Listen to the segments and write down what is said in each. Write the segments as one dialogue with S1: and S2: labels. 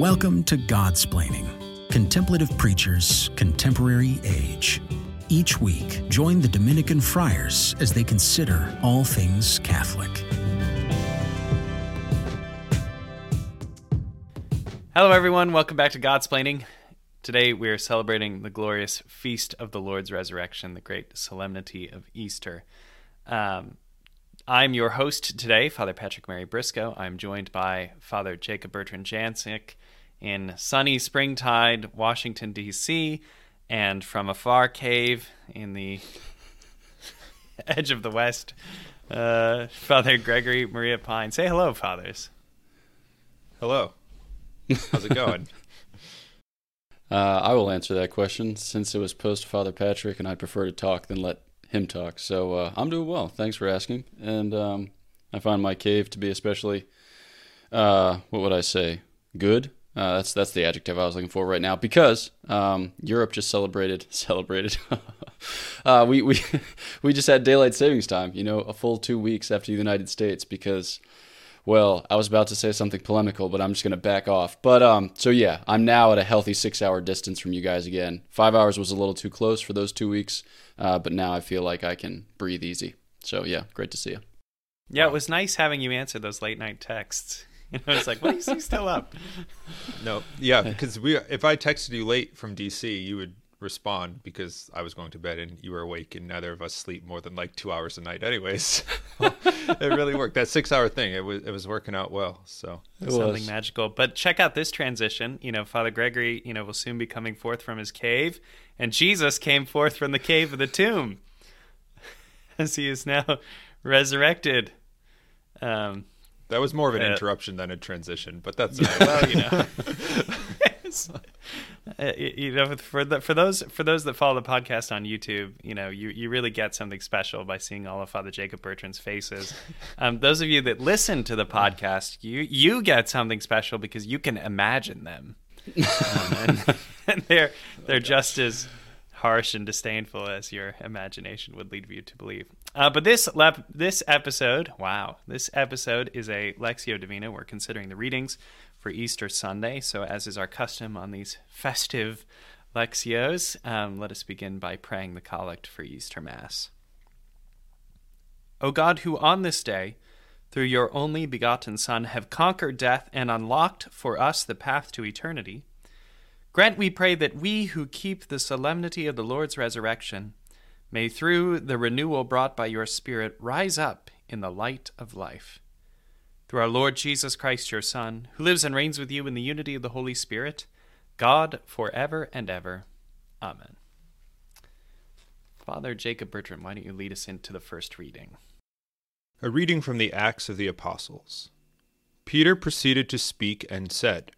S1: Welcome to Godsplaining, Contemplative Preachers, Contemporary Age. Each week, join the Dominican friars as they consider all things Catholic.
S2: Hello, everyone. Welcome back to Godsplaining. Today, we are celebrating the glorious feast of the Lord's resurrection, the great solemnity of Easter. Um, I'm your host today, Father Patrick Mary Briscoe. I'm joined by Father Jacob Bertrand Janczyk in sunny springtide, Washington, D.C., and from a far cave in the edge of the West, uh, Father Gregory Maria Pine. Say hello, fathers.
S3: Hello. How's it going?
S4: uh, I will answer that question since it was post Father Patrick, and I'd prefer to talk than let him talk. So uh, I'm doing well. Thanks for asking. And um, I find my cave to be especially, uh, what would I say, good. Uh, that's that's the adjective I was looking for right now because um, Europe just celebrated celebrated. Uh, we we we just had daylight savings time. You know, a full two weeks after the United States because well, I was about to say something polemical, but I'm just going to back off. But um, so yeah, I'm now at a healthy six hour distance from you guys again. Five hours was a little too close for those two weeks, uh, but now I feel like I can breathe easy. So yeah, great to see you.
S2: Yeah, it was nice having you answer those late night texts. You I was like, why is he still up?
S3: no, yeah, because we if I texted you late from DC, you would respond because I was going to bed and you were awake, and neither of us sleep more than like two hours a night, anyways. it really worked. That six-hour thing, it was it was working out well. So
S2: it something magical. But check out this transition. You know, Father Gregory, you know, will soon be coming forth from his cave, and Jesus came forth from the cave of the tomb, as he is now resurrected.
S3: Um, that was more of an uh, interruption than a transition, but that's well, you know.
S2: Uh, you know, for the, for those for those that follow the podcast on YouTube, you know, you, you really get something special by seeing all of Father Jacob Bertrand's faces. Um, those of you that listen to the podcast, you you get something special because you can imagine them, um, and, and, they're they're oh, just as harsh and disdainful as your imagination would lead you to believe. Uh, but this this episode, wow, this episode is a Lectio Divina. We're considering the readings for Easter Sunday. So, as is our custom on these festive Lectios, um, let us begin by praying the collect for Easter Mass. O God, who on this day, through your only begotten Son, have conquered death and unlocked for us the path to eternity, grant, we pray, that we who keep the solemnity of the Lord's resurrection may, through the renewal brought by your Spirit, rise up in the light of life through our Lord Jesus Christ, your Son, who lives and reigns with you in the unity of the Holy Spirit, God, for ever and ever. Amen. Father Jacob Bertrand, why don't you lead us into the first reading?
S3: A reading from the Acts of the Apostles. Peter proceeded to speak and said,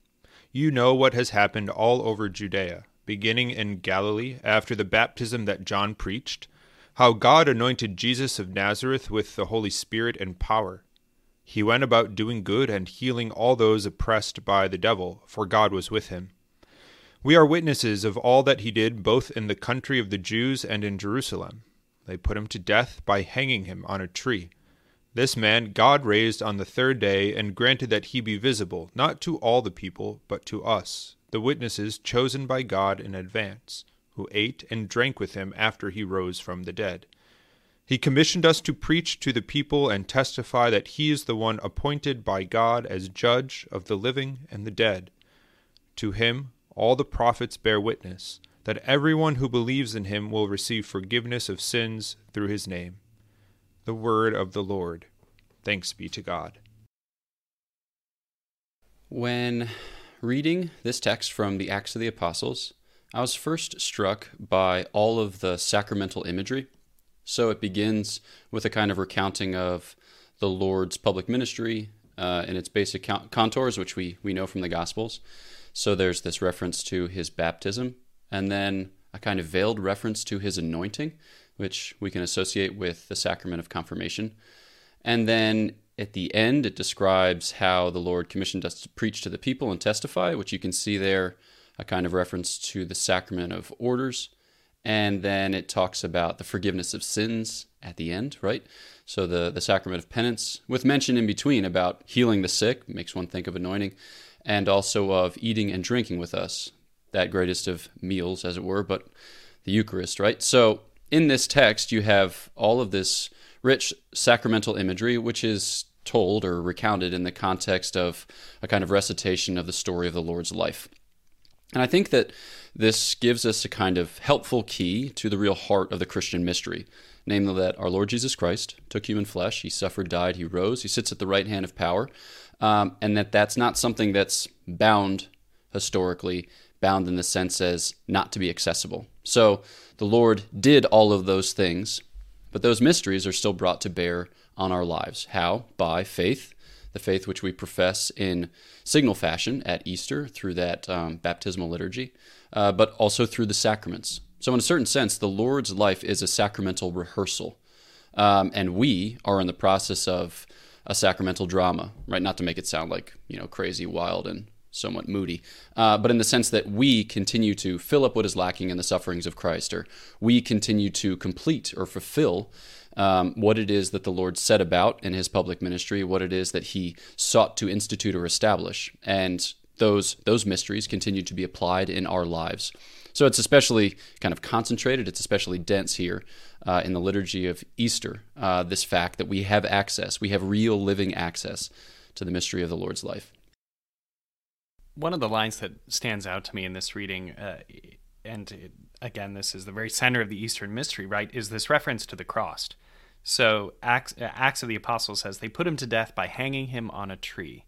S3: You know what has happened all over Judea, beginning in Galilee after the baptism that John preached, how God anointed Jesus of Nazareth with the Holy Spirit and power he went about doing good and healing all those oppressed by the devil, for God was with him. We are witnesses of all that he did both in the country of the Jews and in Jerusalem. They put him to death by hanging him on a tree. This man God raised on the third day and granted that he be visible, not to all the people, but to us, the witnesses chosen by God in advance, who ate and drank with him after he rose from the dead. He commissioned us to preach to the people and testify that he is the one appointed by God as judge of the living and the dead. To him all the prophets bear witness that everyone who believes in him will receive forgiveness of sins through his name. The word of the Lord. Thanks be to God.
S4: When reading this text from the Acts of the Apostles, I was first struck by all of the sacramental imagery so it begins with a kind of recounting of the Lord's public ministry uh, in its basic contours, which we, we know from the Gospels. So there's this reference to his baptism, and then a kind of veiled reference to his anointing, which we can associate with the sacrament of confirmation. And then at the end, it describes how the Lord commissioned us to preach to the people and testify, which you can see there, a kind of reference to the sacrament of orders and then it talks about the forgiveness of sins at the end, right? So the the sacrament of penance, with mention in between about healing the sick, makes one think of anointing, and also of eating and drinking with us, that greatest of meals, as it were, but the Eucharist, right? So in this text, you have all of this rich sacramental imagery, which is told or recounted in the context of a kind of recitation of the story of the Lord's life. And I think that this gives us a kind of helpful key to the real heart of the Christian mystery, namely that our Lord Jesus Christ took human flesh, he suffered, died, he rose, he sits at the right hand of power, um, and that that's not something that's bound historically, bound in the sense as not to be accessible. So the Lord did all of those things, but those mysteries are still brought to bear on our lives. How? By faith, the faith which we profess in signal fashion at Easter through that um, baptismal liturgy, uh, but also through the sacraments. So, in a certain sense, the Lord's life is a sacramental rehearsal. Um, and we are in the process of a sacramental drama, right? Not to make it sound like, you know, crazy, wild, and somewhat moody, uh, but in the sense that we continue to fill up what is lacking in the sufferings of Christ, or we continue to complete or fulfill um, what it is that the Lord set about in his public ministry, what it is that he sought to institute or establish. And those, those mysteries continue to be applied in our lives. So it's especially kind of concentrated, it's especially dense here uh, in the liturgy of Easter, uh, this fact that we have access, we have real living access to the mystery of the Lord's life.
S2: One of the lines that stands out to me in this reading, uh, and it, again, this is the very center of the Eastern mystery, right, is this reference to the cross. So Acts, Acts of the Apostles says they put him to death by hanging him on a tree.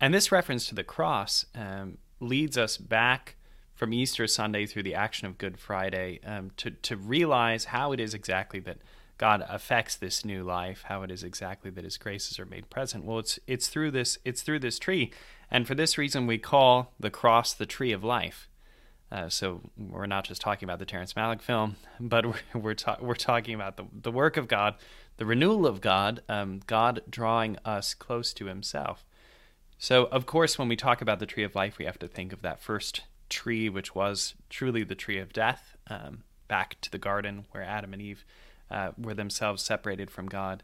S2: And this reference to the cross um, leads us back from Easter Sunday through the action of Good Friday um, to, to realize how it is exactly that God affects this new life, how it is exactly that His graces are made present. Well, it's it's through this it's through this tree, and for this reason we call the cross the tree of life. Uh, so we're not just talking about the Terrence Malick film, but we're we're, ta- we're talking about the the work of God, the renewal of God, um, God drawing us close to Himself. So of course, when we talk about the tree of life, we have to think of that first tree, which was truly the tree of death, um, back to the garden where Adam and Eve uh, were themselves separated from God.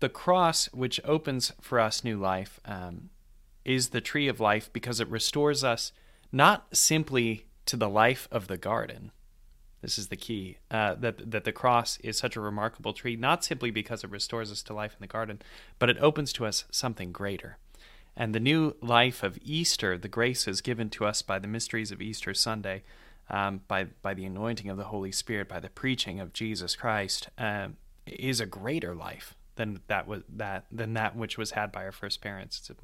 S2: The cross, which opens for us new life, um, is the tree of life because it restores us not simply to the life of the garden. This is the key uh, that that the cross is such a remarkable tree, not simply because it restores us to life in the garden, but it opens to us something greater. And the new life of Easter, the graces given to us by the mysteries of Easter Sunday, um, by by the anointing of the Holy Spirit, by the preaching of Jesus Christ, um, is a greater life than that was that than that which was had by our first parents. It's a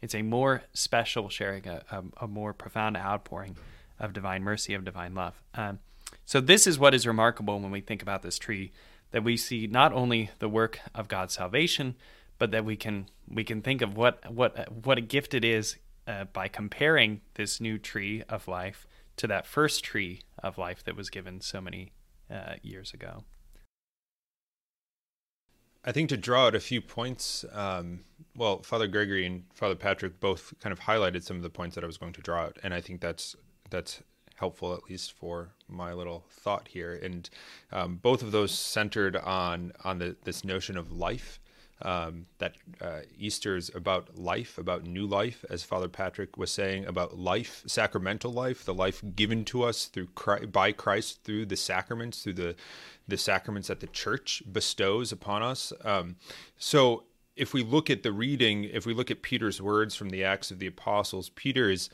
S2: it's a more special sharing, a, a, a more profound outpouring of divine mercy, of divine love. Um, so, this is what is remarkable when we think about this tree that we see not only the work of God's salvation, but that we can we can think of what what what a gift it is uh, by comparing this new tree of life to that first tree of life that was given so many uh, years ago.
S3: I think to draw out a few points, um, well, Father Gregory and Father Patrick both kind of highlighted some of the points that I was going to draw out, and I think that's that's helpful at least for my little thought here. And um, both of those centered on on the, this notion of life um, that uh, Easter is about life, about new life, as Father Patrick was saying, about life, sacramental life, the life given to us through Christ, by Christ through the sacraments, through the the sacraments that the Church bestows upon us. Um, so, if we look at the reading, if we look at Peter's words from the Acts of the Apostles, Peter is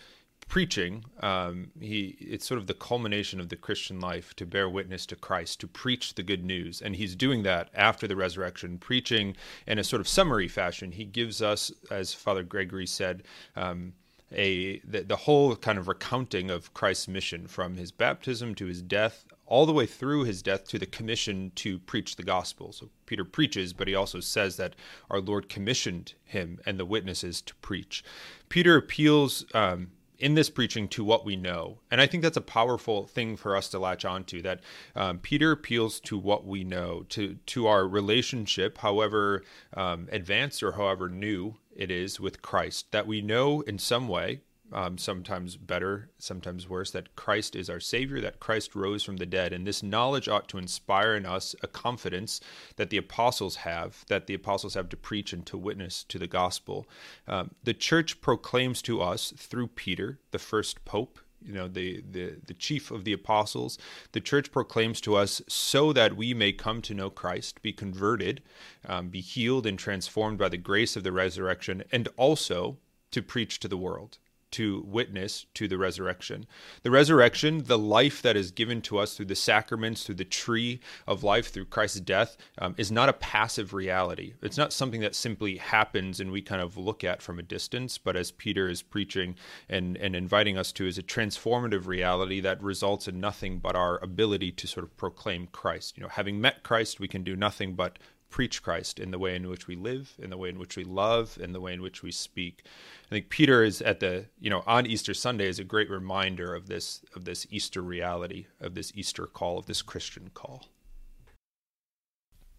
S3: preaching um, he it's sort of the culmination of the christian life to bear witness to christ to preach the good news and he's doing that after the resurrection preaching in a sort of summary fashion he gives us as father gregory said um, a the, the whole kind of recounting of christ's mission from his baptism to his death all the way through his death to the commission to preach the gospel. So Peter preaches, but he also says that our Lord commissioned him and the witnesses to preach. Peter appeals um, in this preaching to what we know. And I think that's a powerful thing for us to latch onto that um, Peter appeals to what we know, to, to our relationship, however um, advanced or however new it is with Christ, that we know in some way um, sometimes better, sometimes worse, that Christ is our Savior, that Christ rose from the dead. And this knowledge ought to inspire in us a confidence that the apostles have, that the apostles have to preach and to witness to the gospel. Um, the church proclaims to us through Peter, the first pope, you know the, the the chief of the apostles the church proclaims to us so that we may come to know christ be converted um, be healed and transformed by the grace of the resurrection and also to preach to the world to witness to the resurrection. The resurrection, the life that is given to us through the sacraments, through the tree of life, through Christ's death, um, is not a passive reality. It's not something that simply happens and we kind of look at from a distance, but as Peter is preaching and, and inviting us to, is a transformative reality that results in nothing but our ability to sort of proclaim Christ. You know, having met Christ, we can do nothing but preach Christ in the way in which we live, in the way in which we love, in the way in which we speak. I think Peter is at the you know on Easter Sunday is a great reminder of this of this Easter reality, of this Easter call, of this Christian call.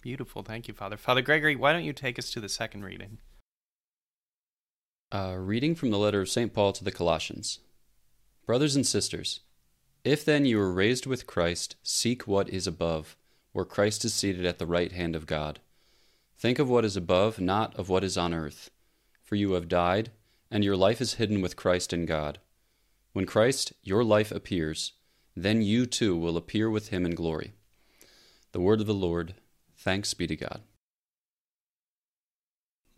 S2: Beautiful, thank you, Father. Father Gregory, why don't you take us to the second reading?
S4: Uh, reading from the letter of St. Paul to the Colossians. Brothers and sisters, if then you were raised with Christ, seek what is above where Christ is seated at the right hand of God. Think of what is above, not of what is on earth. For you have died, and your life is hidden with Christ in God. When Christ, your life, appears, then you too will appear with him in glory. The word of the Lord. Thanks be to God.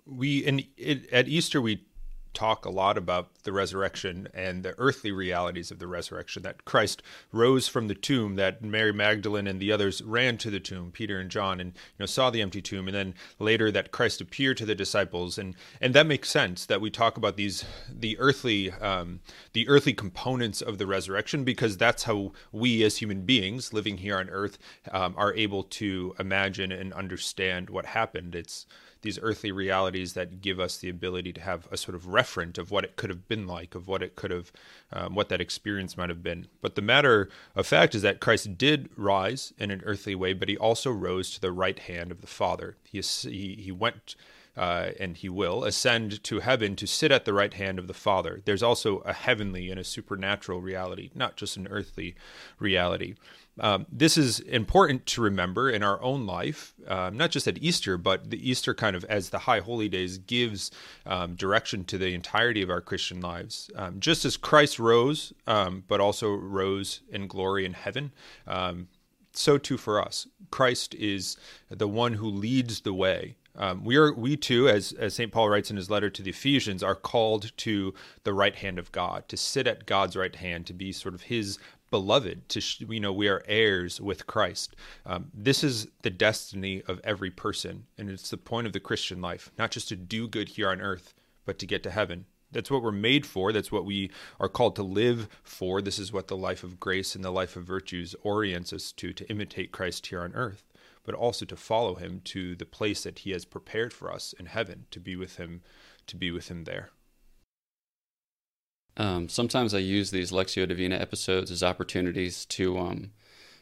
S3: We in it, at Easter we talk a lot about the resurrection and the earthly realities of the resurrection that Christ rose from the tomb that Mary Magdalene and the others ran to the tomb Peter and John and you know saw the empty tomb and then later that Christ appeared to the disciples. And and that makes sense that we talk about these the earthly um, the earthly components of the resurrection because that's how we as human beings living here on earth um, are able to imagine and understand what happened. It's these earthly realities that give us the ability to have a sort of referent of what it could have been like, of what it could have, um, what that experience might have been. But the matter of fact is that Christ did rise in an earthly way, but he also rose to the right hand of the Father. He, he, he went. Uh, and he will ascend to heaven to sit at the right hand of the Father. There's also a heavenly and a supernatural reality, not just an earthly reality. Um, this is important to remember in our own life, um, not just at Easter, but the Easter kind of as the High Holy Days gives um, direction to the entirety of our Christian lives. Um, just as Christ rose, um, but also rose in glory in heaven, um, so too for us. Christ is the one who leads the way. We are we too, as as Saint Paul writes in his letter to the Ephesians, are called to the right hand of God, to sit at God's right hand, to be sort of His beloved to you know we are heirs with christ. Um, this is the destiny of every person and it's the point of the christian life not just to do good here on earth but to get to heaven. That's what we're made for. That's what we are called to live for. This is what the life of grace and the life of virtues orients us to to imitate christ here on earth but also to follow him to the place that he has prepared for us in heaven to be with him to be with him there
S4: um, sometimes I use these Lectio Divina episodes as opportunities to um,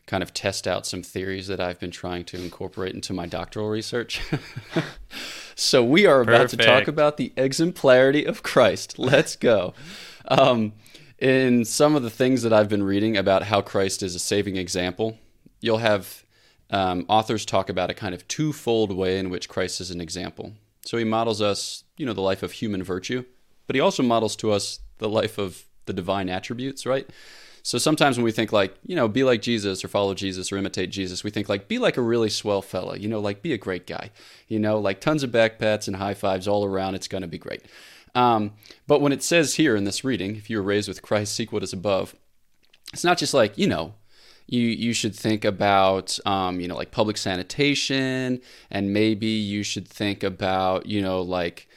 S4: kind of test out some theories that I've been trying to incorporate into my doctoral research. so we are about Perfect. to talk about the exemplarity of Christ. Let's go. Um, in some of the things that I've been reading about how Christ is a saving example, you'll have um, authors talk about a kind of twofold way in which Christ is an example. So he models us, you know, the life of human virtue, but he also models to us the life of the divine attributes, right? So sometimes when we think like, you know, be like Jesus or follow Jesus or imitate Jesus, we think like, be like a really swell fella, you know, like be a great guy, you know, like tons of backpats and high fives all around. It's going to be great. Um, but when it says here in this reading, if you were raised with Christ, seek what is above, it's not just like, you know, you you should think about um, you know like public sanitation and maybe you should think about you know like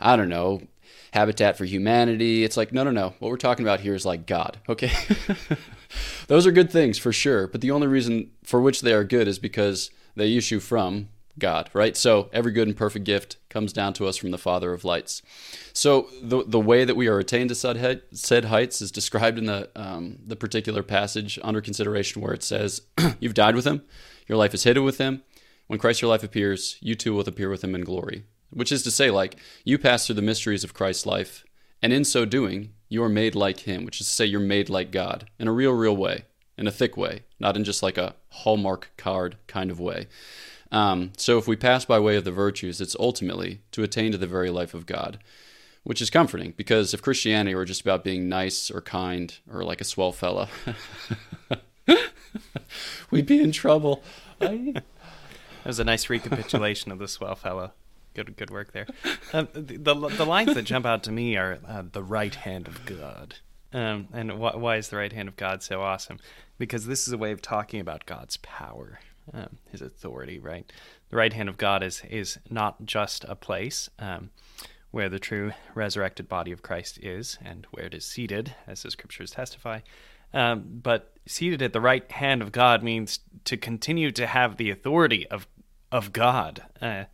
S4: I don't know Habitat for Humanity. It's like, no, no, no. What we're talking about here is like God, okay? Those are good things for sure, but the only reason for which they are good is because they issue from God, right? So every good and perfect gift comes down to us from the Father of lights. So the the way that we are attained to said, heights is described in the um, the particular passage under consideration, where it says, "You've died with Him, your life is hidden with Him. When Christ your life appears, you too will appear with Him in glory." Which is to say, like, you pass through the mysteries of Christ's life, and in so doing, You are made like him, which is to say, you're made like God in a real, real way, in a thick way, not in just like a Hallmark card kind of way. Um, so if we pass by way of the virtues, it's ultimately to attain to the very life of God, which is comforting because if Christianity were just about being nice or kind or like a swell fella, we'd be in trouble.
S2: that was a nice recapitulation of the swell fellow. Good, good work there. Um, the, the, the lines that jump out to me are uh, the right hand of God. Um, and wh- why is the right hand of God so awesome? Because this is a way of talking about God's power, um, His authority. Right, the right hand of God is is not just a place um, where the true resurrected body of Christ is, and where it is seated, as the Scriptures testify. Um, but seated at the right hand of God means to continue to have the authority of of God. Uh,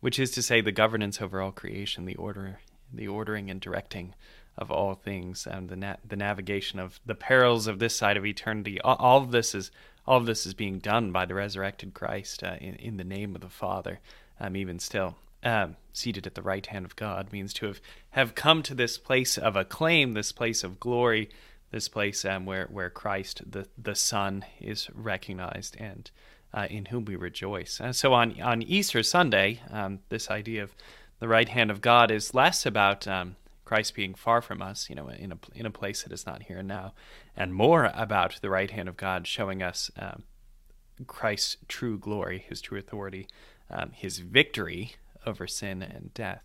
S2: which is to say the governance over all creation, the order, the ordering and directing of all things, and the na- the navigation of the perils of this side of eternity. All, all, of this is all of this is being done by the resurrected Christ uh, in in the name of the Father. Um, even still, um, seated at the right hand of God means to have have come to this place of acclaim, this place of glory, this place um, where where Christ the the Son is recognized and uh, in whom we rejoice. And so on, on Easter Sunday, um, this idea of the right hand of God is less about um, Christ being far from us, you know, in a, in a place that is not here and now, and more about the right hand of God showing us um, Christ's true glory, his true authority, um, his victory over sin and death.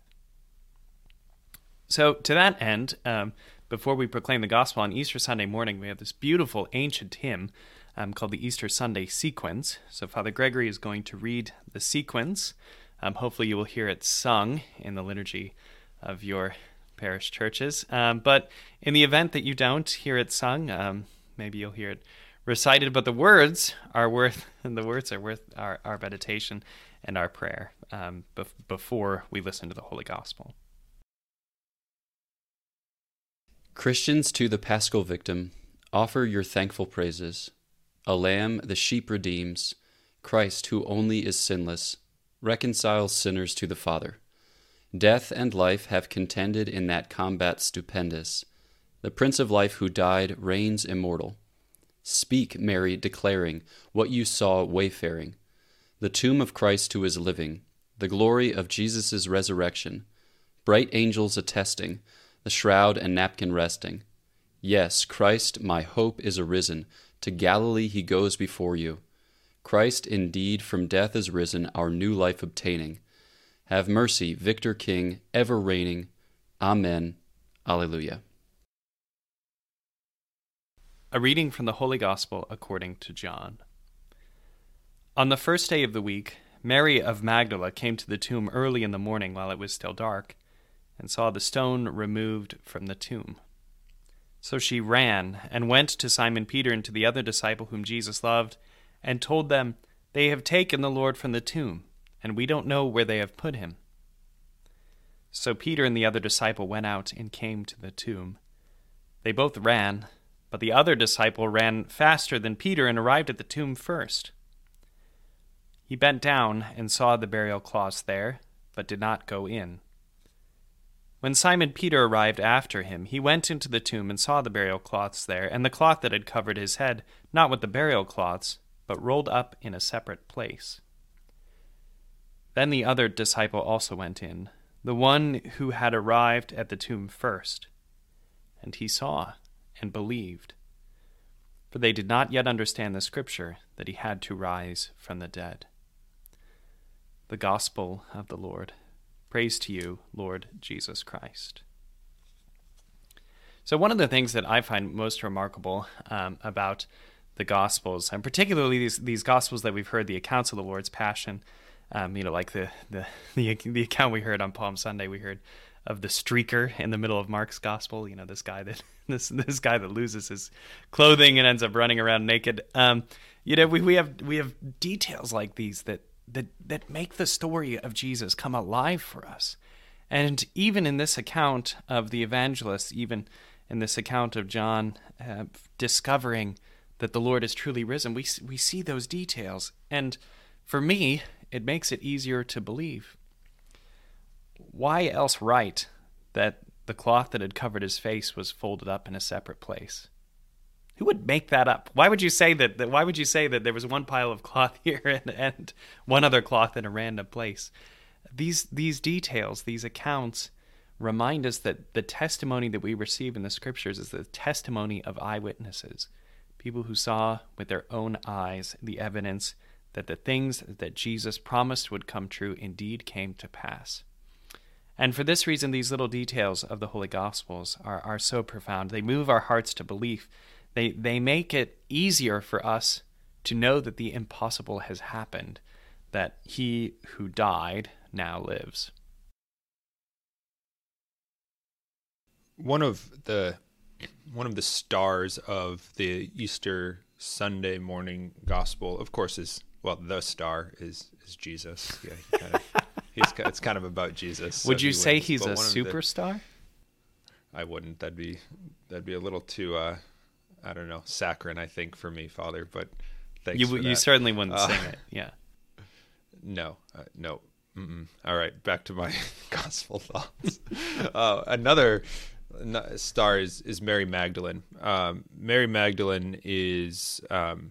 S2: So, to that end, um, before we proclaim the gospel on Easter Sunday morning, we have this beautiful ancient hymn um, called the Easter Sunday Sequence. So Father Gregory is going to read the sequence. Um, hopefully, you will hear it sung in the liturgy of your parish churches. Um, but in the event that you don't hear it sung, um, maybe you'll hear it recited. But the words are worth, and the words are worth our, our meditation and our prayer um, bef- before we listen to the Holy Gospel.
S4: Christians to the Paschal Victim, offer your thankful praises a lamb the sheep redeems, Christ, who only is sinless, reconciles sinners to the Father. Death and life have contended in that combat stupendous. The Prince of Life who died reigns immortal. Speak, Mary, declaring what you saw wayfaring, the tomb of Christ who is living, the glory of Jesus' resurrection, bright angels attesting, the shroud and napkin resting. Yes, Christ, my hope, is arisen to Galilee he goes before you. Christ indeed from death is risen, our new life obtaining. Have mercy, Victor King, ever reigning. Amen. Alleluia.
S2: A reading from the Holy Gospel according to John. On the first day of the week, Mary of Magdala came to the tomb early in the morning while it was still dark, and saw the stone removed from the tomb. So she ran and went to Simon Peter and to the other disciple whom Jesus loved, and told them, They have taken the Lord from the tomb, and we don't know where they have put him. So Peter and the other disciple went out and came to the tomb. They both ran, but the other disciple ran faster than Peter and arrived at the tomb first. He bent down and saw the burial cloths there, but did not go in. When Simon Peter arrived after him, he went into the tomb and saw the burial cloths there, and the cloth that had covered his head, not with the burial cloths, but rolled up in a separate place. Then the other disciple also went in, the one who had arrived at the tomb first. And he saw and believed. For they did not yet understand the scripture that he had to rise from the dead. The Gospel of the Lord. Praise to you, Lord Jesus Christ. So, one of the things that I find most remarkable um, about the Gospels, and particularly these, these Gospels that we've heard, the accounts of the Lord's Passion, um, you know, like the, the, the, the account we heard on Palm Sunday, we heard of the streaker in the middle of Mark's Gospel, you know, this guy that this this guy that loses his clothing and ends up running around naked. Um, you know, we, we have we have details like these that that that make the story of Jesus come alive for us. And even in this account of the evangelists, even in this account of John uh, discovering that the Lord is truly risen, we we see those details. And for me, it makes it easier to believe. Why else write that the cloth that had covered his face was folded up in a separate place. Who would make that up? Why would you say that, that why would you say that there was one pile of cloth here and, and one other cloth in a random place? These these details, these accounts remind us that the testimony that we receive in the scriptures is the testimony of eyewitnesses, people who saw with their own eyes the evidence that the things that Jesus promised would come true indeed came to pass. And for this reason, these little details of the Holy Gospels are, are so profound. They move our hearts to belief. They, they make it easier for us to know that the impossible has happened, that he who died now lives.
S3: One of the one of the stars of the Easter Sunday morning gospel, of course, is well, the star is is Jesus. Yeah, he kind of, he's it's kind of about Jesus. so
S2: Would you
S3: he
S2: say
S3: wins.
S2: he's
S3: But
S2: a
S3: of the-
S2: superstar?
S3: I wouldn't. That'd be that'd be a little too uh, I don't know, saccharine. I think for me, Father. But thanks
S2: You, you certainly wouldn't
S3: Uh,
S2: sing it. Yeah.
S3: No, uh, no. All right, back to my gospel thoughts. uh, another star is, is Mary Magdalene. Um, Mary Magdalene is, um,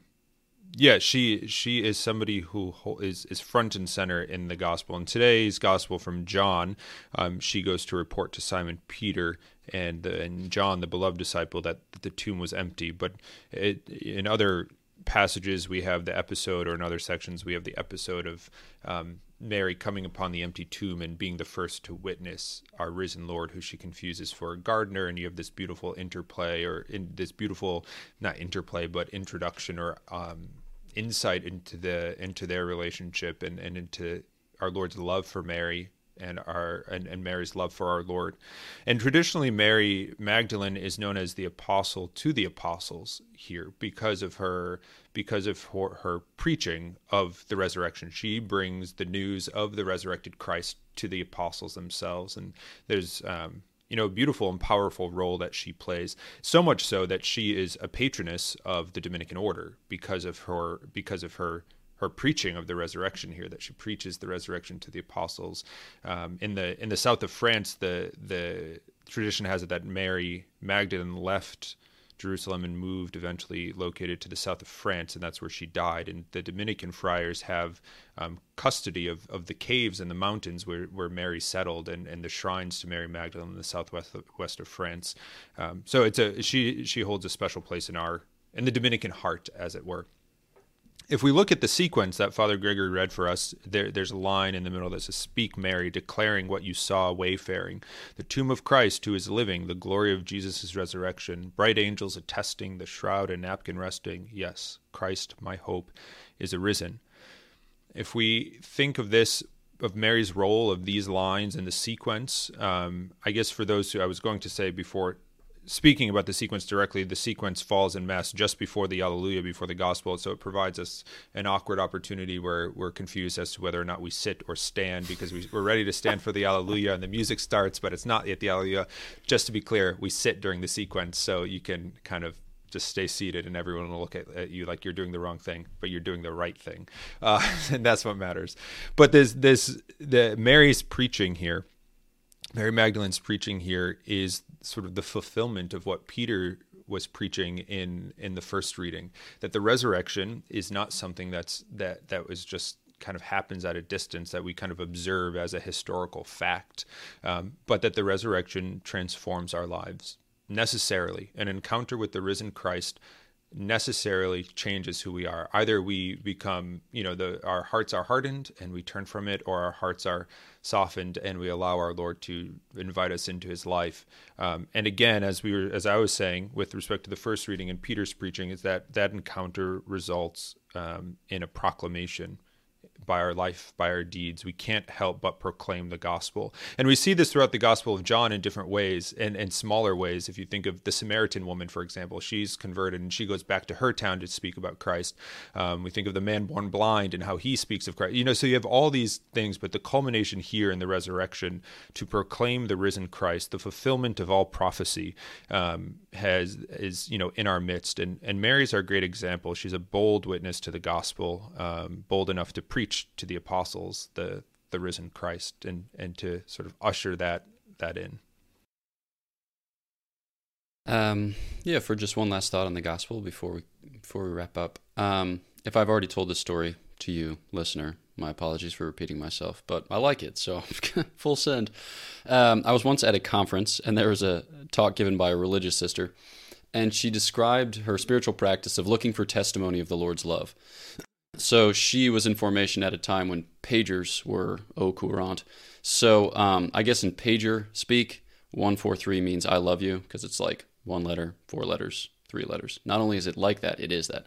S3: yeah, she she is somebody who is is front and center in the gospel. In today's gospel from John, um, she goes to report to Simon Peter and the, and John, the beloved disciple, that, that the tomb was empty. But it, in other passages we have the episode or in other sections we have the episode of um, mary coming upon the empty tomb and being the first to witness our risen lord who she confuses for a gardener and you have this beautiful interplay or in this beautiful not interplay but introduction or um, insight into the into their relationship and, and into our lord's love for mary and our and, and Mary's love for our Lord. And traditionally Mary Magdalene is known as the apostle to the apostles here because of her because of her, her preaching of the resurrection. She brings the news of the resurrected Christ to the apostles themselves and there's um you know, beautiful and powerful role that she plays. So much so that she is a patroness of the Dominican order because of her because of her her preaching of the resurrection here that she preaches the resurrection to the apostles um, in the in the south of France the the tradition has it that Mary Magdalene left Jerusalem and moved eventually located to the south of France and that's where she died. And the Dominican friars have um, custody of, of the caves and the mountains where, where Mary settled and, and the shrines to Mary Magdalene in the southwest of, west of France. Um, so it's a she she holds a special place in our in the Dominican heart as it were if we look at the sequence that Father Gregory read for us, there, there's a line in the middle that says, Speak, Mary, declaring what you saw wayfaring, the tomb of Christ who is living, the glory of Jesus' resurrection, bright angels attesting, the shroud and napkin resting. Yes, Christ, my hope, is arisen. If we think of this, of Mary's role of these lines in the sequence, um, I guess for those who I was going to say before speaking about the sequence directly, the sequence falls in mass just before the Alleluia, before the Gospel. So it provides us an awkward opportunity where we're confused as to whether or not we sit or stand because we, we're ready to stand for the Alleluia and the music starts, but it's not yet the Alleluia. Just to be clear, we sit during the sequence, so you can kind of just stay seated and everyone will look at, at you like you're doing the wrong thing, but you're doing the right thing, uh, and that's what matters. But this this the Mary's preaching here Mary Magdalene's preaching here is sort of the fulfillment of what Peter was preaching in in the first reading that the resurrection is not something that's that that was just kind of happens at a distance that we kind of observe as a historical fact um, but that the resurrection transforms our lives necessarily. An encounter with the risen Christ necessarily changes who we are. Either we become you know the our hearts are hardened and we turn from it or our hearts are softened and we allow our lord to invite us into his life. Um, and again as we were as i was saying with respect to the first reading and peter's preaching is that that encounter results um, in a proclamation by our life, by our deeds. We can't help but proclaim the gospel. And we see this throughout the gospel of John in different ways and in smaller ways. If you think of the Samaritan woman, for example, she's converted and she goes back to her town to speak about Christ. Um, we think of the man born blind and how he speaks of Christ. You know, so you have all these things, but the culmination here in the resurrection to proclaim the risen Christ, the fulfillment of all prophecy, um, has is you know in our midst. And and Mary's our great example. She's a bold witness to the gospel, um, bold enough to preach to the apostles the the risen Christ and and to sort of usher that that in.
S4: Um, yeah, for just one last thought on the gospel before we before we wrap up. Um, if I've already told this story to you, listener, my apologies for repeating myself, but I like it, so full send. Um, I was once at a conference, and there was a talk given by a religious sister, and she described her spiritual practice of looking for testimony of the Lord's love. So she was in formation at a time when pagers were au courant. So um, I guess in pager speak, 143 means I love you because it's like one letter, four letters, three letters. Not only is it like that, it is that.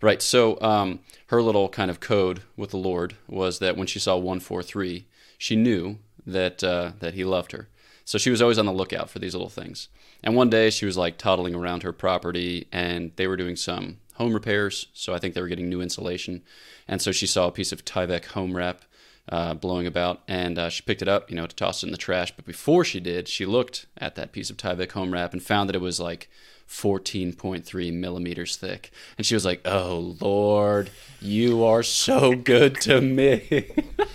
S4: Right. So um, her little kind of code with the Lord was that when she saw 143, she knew that uh, that He loved her. So she was always on the lookout for these little things. And one day she was like toddling around her property, and they were doing some home repairs. So I think they were getting new insulation, and so she saw a piece of Tyvek home wrap uh, blowing about, and uh, she picked it up, you know, to toss it in the trash. But before she did, she looked at that piece of Tyvek home wrap and found that it was like 14.3 millimeters thick, and she was like, "Oh Lord, you are so good to me."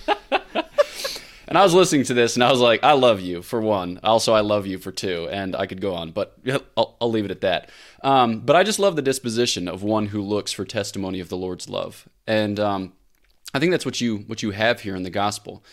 S4: and I was listening to this, and I was like, "I love you for one. Also, I love you for two, and I could go on, but I'll, I'll leave it at that. Um, but I just love the disposition of one who looks for testimony of the Lord's love, and um, I think that's what you what you have here in the gospel,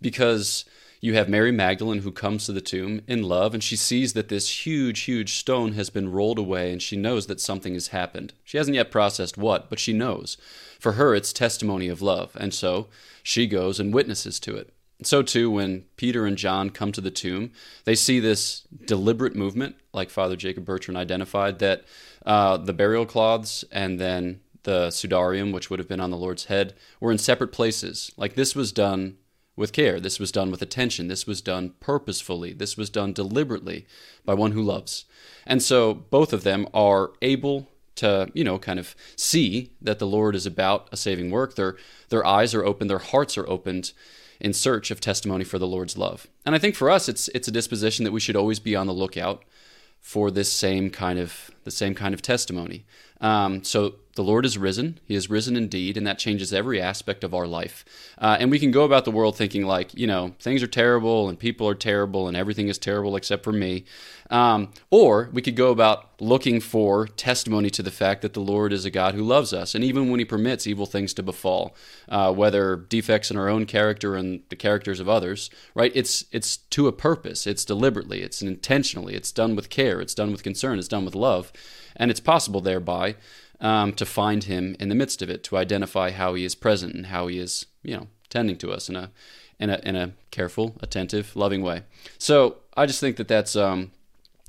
S4: because you have Mary Magdalene who comes to the tomb in love, and she sees that this huge, huge stone has been rolled away, and she knows that something has happened. She hasn't yet processed what, but she knows. For her, it's testimony of love, and so she goes and witnesses to it. So, too, when Peter and John come to the tomb, they see this deliberate movement, like Father Jacob Bertrand identified, that uh, the burial cloths and then the sudarium, which would have been on the Lord's head, were in separate places. Like this was done with care. This was done with attention. This was done purposefully. This was done deliberately by one who loves. And so both of them are able to, you know, kind of see that the Lord is about a saving work. Their their eyes are open, their hearts are opened in search of testimony for the Lord's love. And I think for us it's it's a disposition that we should always be on the lookout for this same kind of the same kind of testimony. Um, so the Lord is risen. He is risen indeed, and that changes every aspect of our life. Uh, and we can go about the world thinking, like, you know, things are terrible and people are terrible and everything is terrible except for me. Um, or we could go about looking for testimony to the fact that the Lord is a God who loves us. And even when He permits evil things to befall, uh, whether defects in our own character and the characters of others, right? It's, it's to a purpose, it's deliberately, it's intentionally, it's done with care, it's done with concern, it's done with love. And it's possible thereby um, to find him in the midst of it, to identify how he is present and how he is, you know, tending to us in a in a in a careful, attentive, loving way. So I just think that that's um,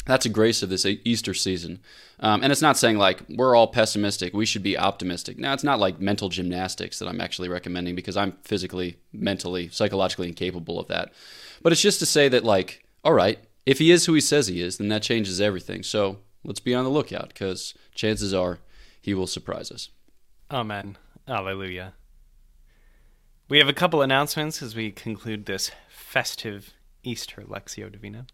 S4: that's a grace of this Easter season. Um, and it's not saying like we're all pessimistic, we should be optimistic. Now, it's not like mental gymnastics that I'm actually recommending because I'm physically, mentally, psychologically incapable of that. But it's just to say that, like, all right, if he is who he says he is, then that changes everything. So let's be on the lookout because chances are he will surprise us.
S2: Amen. Alleluia. We have a couple announcements as we conclude this festive Easter Lectio Divina.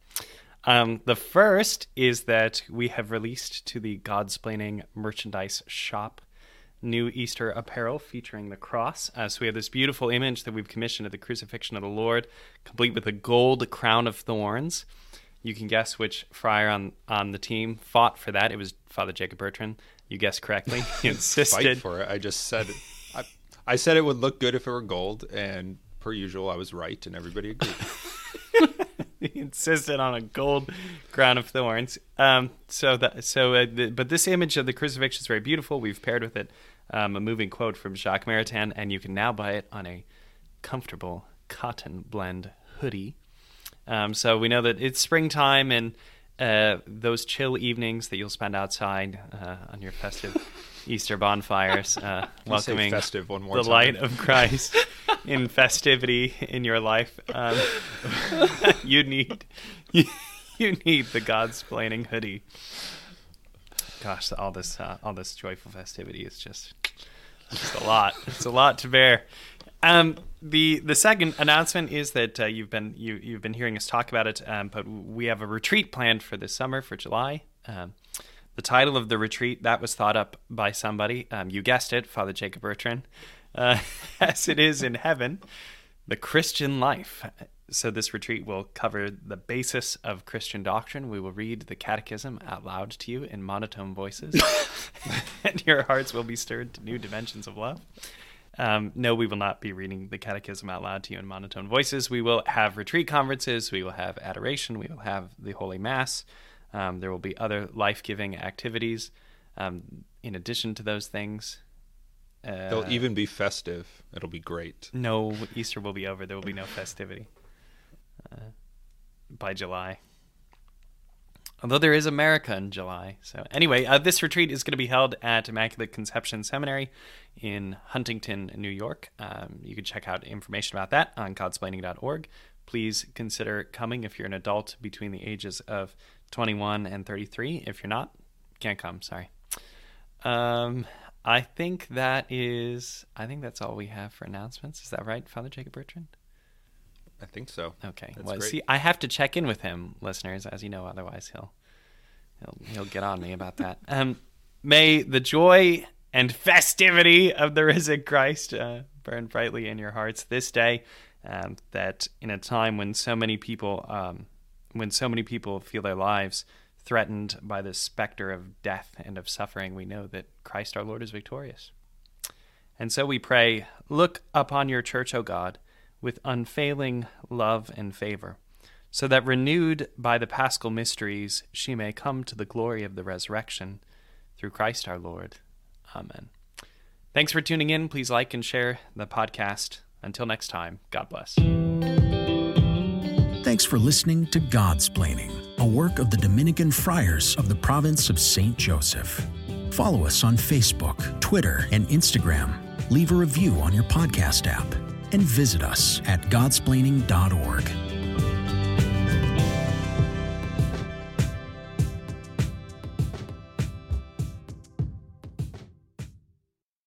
S2: Um, the first is that we have released to the Godsplaining merchandise shop new Easter apparel featuring the cross. Uh, so we have this beautiful image that we've commissioned of the crucifixion of the Lord, complete with a gold crown of thorns. You can guess which friar on, on the team fought for that. It was Father Jacob Bertrand. You guessed correctly. He insisted
S3: Fight for it. I just said it. I, I said it would look good if it were gold, and per usual, I was right, and everybody agreed.
S2: he insisted on a gold crown of thorns. Um, so that so, uh, the, but this image of the crucifixion is very beautiful. We've paired with it um, a moving quote from Jacques Maritain, and you can now buy it on a comfortable cotton blend hoodie. Um, so we know that it's springtime and uh, those chill evenings that you'll spend outside uh, on your festive Easter bonfires, uh, welcoming
S3: festive one more
S2: the
S3: time.
S2: light of Christ in festivity in your life. Um, you need you, you need the Godsplaining hoodie. Gosh, all this uh, all this joyful festivity is just just a lot. It's a lot to bear. Um, the the second announcement is that uh, you've been you you've been hearing us talk about it, um, but we have a retreat planned for this summer for July. Um, the title of the retreat that was thought up by somebody. Um, you guessed it, Father Jacob Bertrand. Uh, as it is in heaven, the Christian life. so this retreat will cover the basis of Christian doctrine. We will read the catechism out loud to you in monotone voices, and your hearts will be stirred to new dimensions of love. Um, no, we will not be reading the catechism out loud to you in monotone voices. We will have retreat conferences. We will have adoration. We will have the Holy Mass. Um, there will be other life giving activities um, in addition to those things.
S3: Uh, They'll even be festive. It'll be great.
S2: No, Easter will be over. There will be no festivity uh, by July. Although there is America in July. So, anyway, uh, this retreat is going to be held at Immaculate Conception Seminary in Huntington, New York. Um, you can check out information about that on godsplaining.org. Please consider coming if you're an adult between the ages of 21 and 33. If you're not, can't come. Sorry. Um, I think that is. I think that's all we have for announcements. Is that right, Father Jacob Bertrand?
S3: I think so.
S2: Okay. That's well, great. see, I have to check in with him, listeners, as you know. Otherwise, he'll he'll he'll get on me about that. Um, may the joy and festivity of the risen Christ uh, burn brightly in your hearts this day. Um, that in a time when so many people, um, when so many people feel their lives threatened by the specter of death and of suffering, we know that Christ our Lord is victorious. And so we pray, look upon your church, O God with unfailing love and favor, so that renewed by the paschal mysteries, she may come to the glory of the resurrection through Christ our Lord. Amen. Thanks for tuning in. Please like and share the podcast. Until next time, God bless.
S1: Thanks for listening to Godsplaining, a work of the Dominican Friars of the province of St. Joseph. Follow us on Facebook, Twitter, and Instagram. Leave a review on your podcast app and visit us at godsplaining.org.